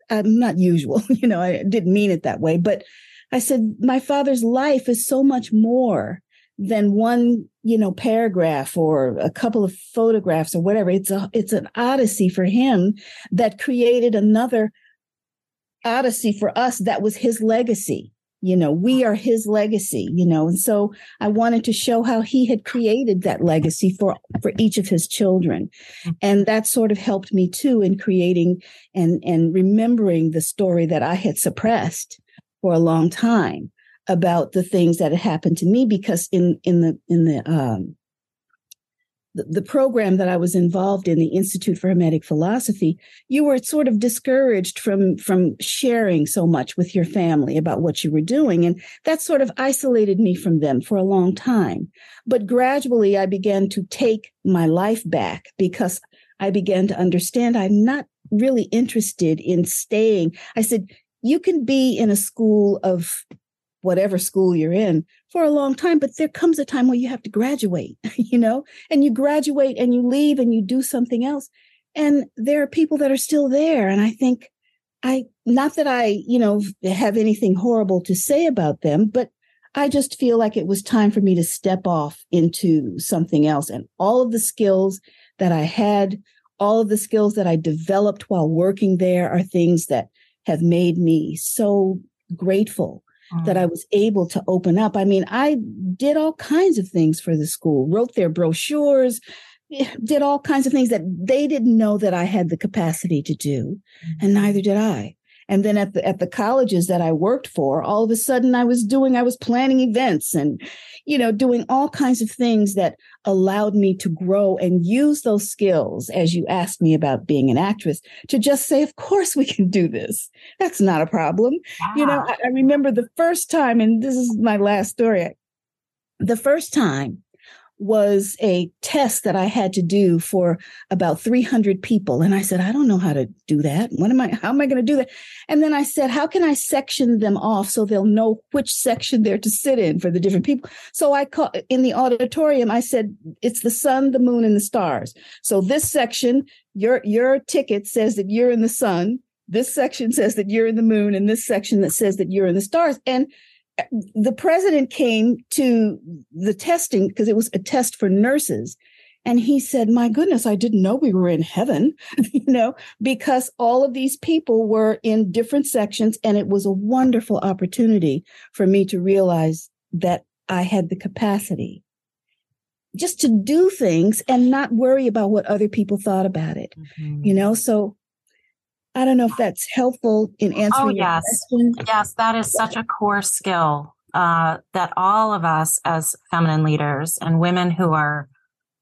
I'm not usual, you know, I didn't mean it that way, but I said, my father's life is so much more than one, you know, paragraph or a couple of photographs or whatever. It's a, it's an odyssey for him that created another odyssey for us that was his legacy. You know we are his legacy you know and so i wanted to show how he had created that legacy for for each of his children. And that sort of helped me too in creating and and remembering the story that i had suppressed for a long time about the things that had happened to me because in in the in the um the, the program that I was involved in, the Institute for Hermetic Philosophy, you were sort of discouraged from from sharing so much with your family about what you were doing, and that sort of isolated me from them for a long time. But gradually, I began to take my life back because I began to understand I'm not really interested in staying. I said, you can be in a school of whatever school you're in for a long time, but there comes a time where you have to graduate, you know, and you graduate and you leave and you do something else. And there are people that are still there. And I think I, not that I, you know, have anything horrible to say about them, but I just feel like it was time for me to step off into something else. And all of the skills that I had, all of the skills that I developed while working there are things that have made me so grateful mm. that I was able to open up. I mean, I did all kinds of things for the school, wrote their brochures, eh, did all kinds of things that they didn't know that I had the capacity to do, mm. and neither did I. And then at the at the colleges that I worked for, all of a sudden I was doing, I was planning events and, you know, doing all kinds of things that allowed me to grow and use those skills, as you asked me about being an actress, to just say, of course we can do this. That's not a problem. Wow. You know, I, I remember the first time, and this is my last story. The first time was a test that I had to do for about 300 people. And I said, I don't know how to do that. What am I, how am I going to do that? And then I said, how can I section them off so they'll know which section they're to sit in for the different people? So I call in the auditorium, I said, it's the sun, the moon, and the stars. So this section, your, your ticket says that you're in the sun. This section says that you're in the moon and this section that says that you're in the stars. And the president came to the testing because it was a test for nurses. And he said, My goodness, I didn't know we were in heaven, you know, because all of these people were in different sections. And it was a wonderful opportunity for me to realize that I had the capacity just to do things and not worry about what other people thought about it, mm-hmm. you know? So I don't know if that's helpful in oh, answering. Oh, yes. Yes, that is such a core skill uh, that all of us as feminine leaders and women who are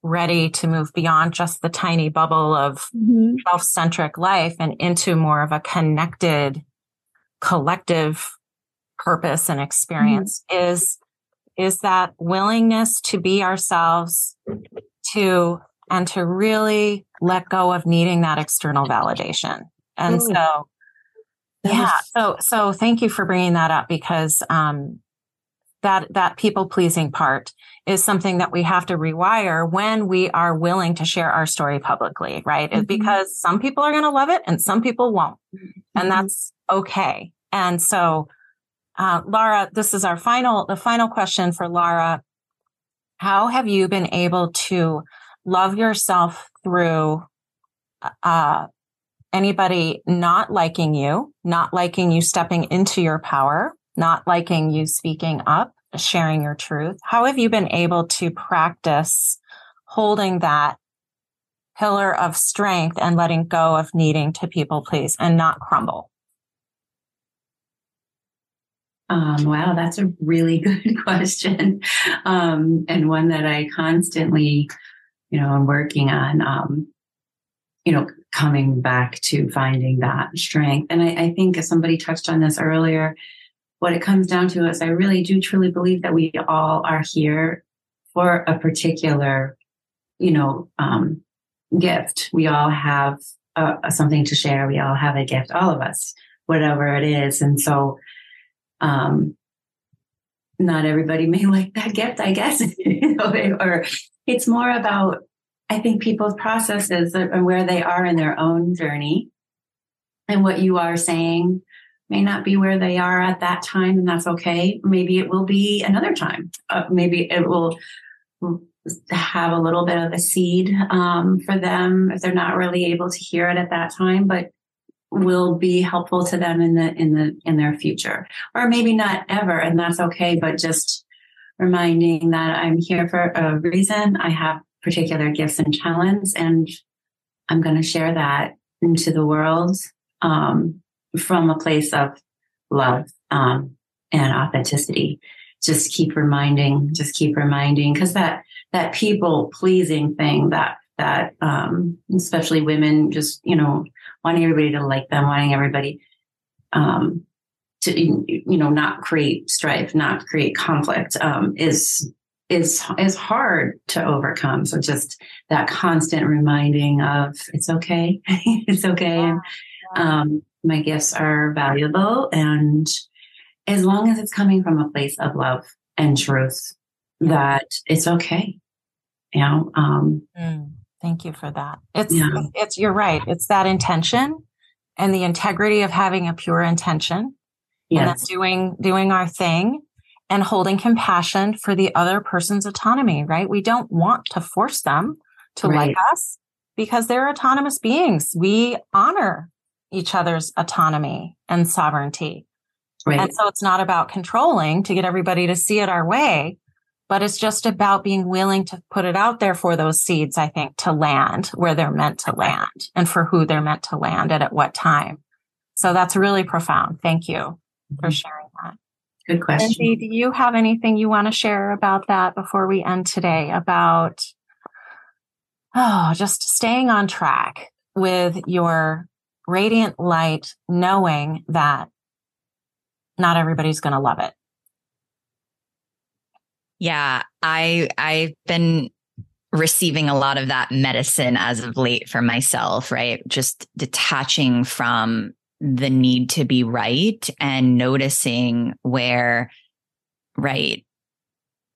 ready to move beyond just the tiny bubble of mm-hmm. self centric life and into more of a connected collective purpose and experience mm-hmm. is is that willingness to be ourselves to and to really let go of needing that external validation and mm. so, yeah. So, so thank you for bringing that up because, um, that, that people pleasing part is something that we have to rewire when we are willing to share our story publicly, right? Mm-hmm. Because some people are going to love it and some people won't. Mm-hmm. And that's okay. And so, uh, Laura, this is our final, the final question for Laura. How have you been able to love yourself through, uh, anybody not liking you, not liking you stepping into your power, not liking you speaking up, sharing your truth? How have you been able to practice holding that pillar of strength and letting go of needing to people please and not crumble? Um, wow, that's a really good question. Um, and one that I constantly, you know, I'm working on. Um, you know, coming back to finding that strength. And I, I think as somebody touched on this earlier, what it comes down to is I really do truly believe that we all are here for a particular, you know, um, gift. We all have uh, something to share. We all have a gift, all of us, whatever it is. And so, um, not everybody may like that gift, I guess, or it's more about I think people's processes and where they are in their own journey and what you are saying may not be where they are at that time and that's okay. Maybe it will be another time. Uh, maybe it will have a little bit of a seed um, for them if they're not really able to hear it at that time, but will be helpful to them in the in the in their future or maybe not ever and that's okay but just reminding that i'm here for a reason i have particular gifts and talents. And I'm going to share that into the world um, from a place of love um, and authenticity. Just keep reminding, just keep reminding, because that that people pleasing thing that that um, especially women just you know wanting everybody to like them, wanting everybody um, to you know not create strife, not create conflict um, is is is hard to overcome. So just that constant reminding of it's okay, it's okay, and um, my gifts are valuable, and as long as it's coming from a place of love and truth, that it's okay. You know. Um, mm, thank you for that. It's yeah. it's you're right. It's that intention and the integrity of having a pure intention. Yes. And that's doing doing our thing and holding compassion for the other person's autonomy, right? We don't want to force them to right. like us. because they're autonomous beings. We honor each other's autonomy and sovereignty. Right. And so it's not about controlling to get everybody to see it our way, but it's just about being willing to put it out there for those seeds, I think, to land where they're meant to land and for who they're meant to land and at what time. So that's really profound. Thank you for mm-hmm. sharing that. Good question. Lindsay, do you have anything you want to share about that before we end today about, oh, just staying on track with your radiant light, knowing that not everybody's going to love it? Yeah, I I've been receiving a lot of that medicine as of late for myself, right? Just detaching from the need to be right and noticing where right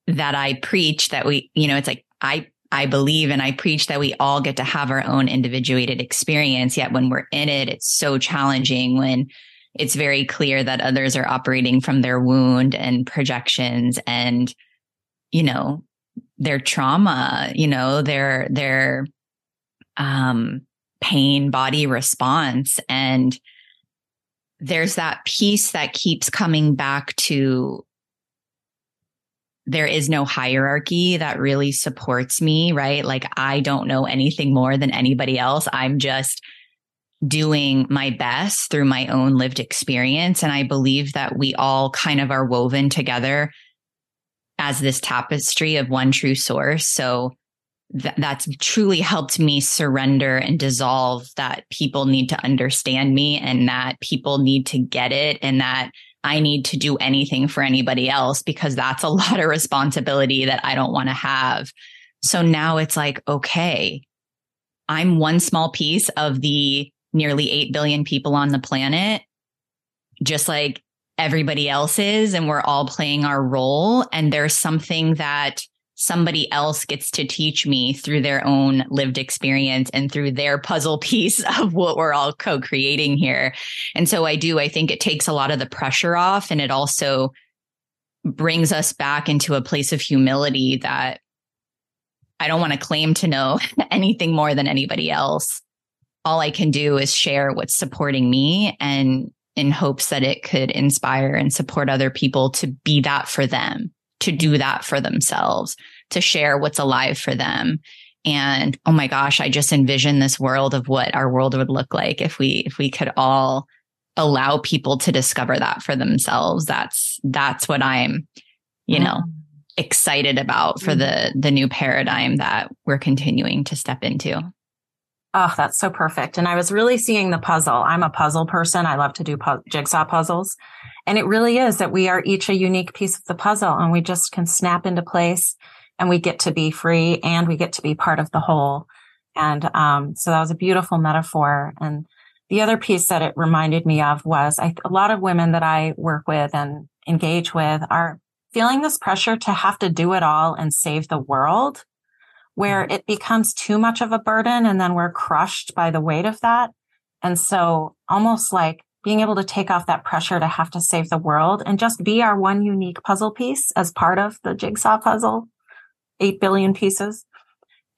that I preach that we, you know, it's like I I believe and I preach that we all get to have our own individuated experience. Yet when we're in it, it's so challenging when it's very clear that others are operating from their wound and projections and you know, their trauma, you know, their, their, um, pain body response. And there's that piece that keeps coming back to there is no hierarchy that really supports me, right? Like I don't know anything more than anybody else. I'm just doing my best through my own lived experience. And I believe that we all kind of are woven together as this tapestry of one true source. So th- that's truly helped me surrender and dissolve that people need to understand me and that people need to get it and that I need to do anything for anybody else because that's a lot of responsibility that I don't want to have. So now it's like, okay, I'm one small piece of the nearly 8 billion people on the planet. Just like everybody else is and we're all playing our role. And there's something that somebody else gets to teach me through their own lived experience and through their puzzle piece of what we're all co-creating here. And so I do, I think it takes a lot of the pressure off and it also brings us back into a place of humility that I don't want to claim to know anything more than anybody else. All I can do is share what's supporting me and in hopes that it could inspire and support other people to be that for them, to do that for themselves, to share what's alive for them. And oh my gosh, I just envision this world of what our world would look like if we if we could all allow people to discover that for themselves. That's that's what I'm, you know, mm-hmm. excited about for the the new paradigm that we're continuing to step into. Oh, that's so perfect. And I was really seeing the puzzle. I'm a puzzle person. I love to do pu- jigsaw puzzles. And it really is that we are each a unique piece of the puzzle and we just can snap into place and we get to be free and we get to be part of the whole. And um, so that was a beautiful metaphor. And the other piece that it reminded me of was I, a lot of women that I work with and engage with are feeling this pressure to have to do it all and save the world where mm-hmm. it becomes too much of a burden and then we're crushed by the weight of that. And so almost like being able to take off that pressure to have to save the world and just be our one unique puzzle piece as part of the jigsaw puzzle, 8 billion pieces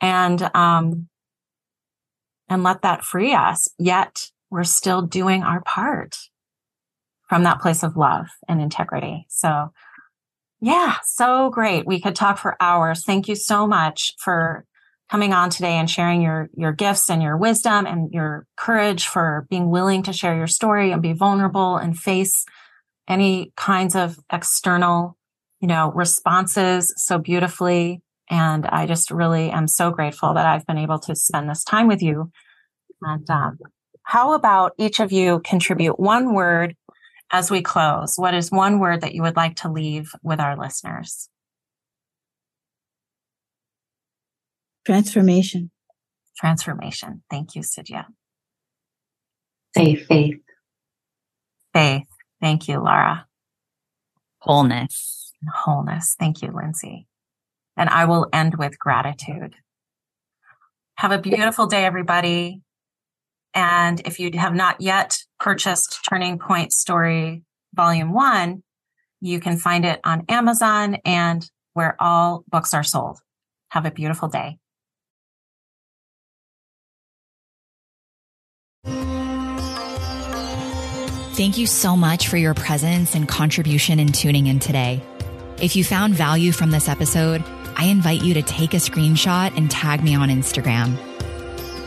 and, um, and let that free us. Yet we're still doing our part from that place of love and integrity. So yeah, so great. We could talk for hours. Thank you so much for coming on today and sharing your your gifts and your wisdom and your courage for being willing to share your story and be vulnerable and face any kinds of external, you know, responses so beautifully. And I just really am so grateful that I've been able to spend this time with you. And um, how about each of you contribute one word as we close, what is one word that you would like to leave with our listeners? Transformation. Transformation. Thank you, Cydya. Faith, faith. Faith. Thank you, Laura. Wholeness. Wholeness. Thank you, Lindsay. And I will end with gratitude. Have a beautiful day, everybody. And if you have not yet purchased Turning Point Story Volume One, you can find it on Amazon and where all books are sold. Have a beautiful day. Thank you so much for your presence and contribution in tuning in today. If you found value from this episode, I invite you to take a screenshot and tag me on Instagram.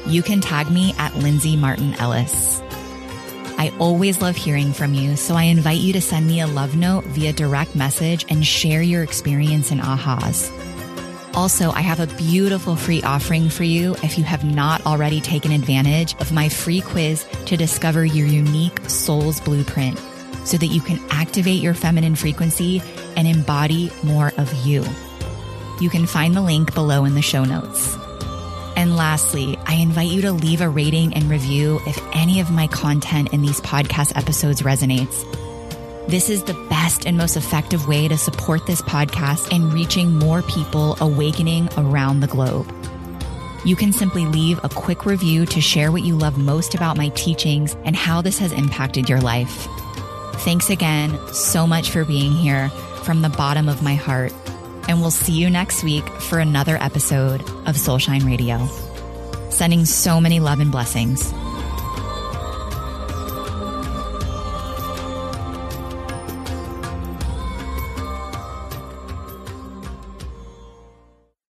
You can tag me at Lindsay Martin Ellis. I always love hearing from you, so I invite you to send me a love note via direct message and share your experience and ahas. Also, I have a beautiful free offering for you if you have not already taken advantage of my free quiz to discover your unique soul's blueprint so that you can activate your feminine frequency and embody more of you. You can find the link below in the show notes. And lastly, I invite you to leave a rating and review if any of my content in these podcast episodes resonates. This is the best and most effective way to support this podcast and reaching more people awakening around the globe. You can simply leave a quick review to share what you love most about my teachings and how this has impacted your life. Thanks again so much for being here from the bottom of my heart and we'll see you next week for another episode of Soulshine Radio. Sending so many love and blessings.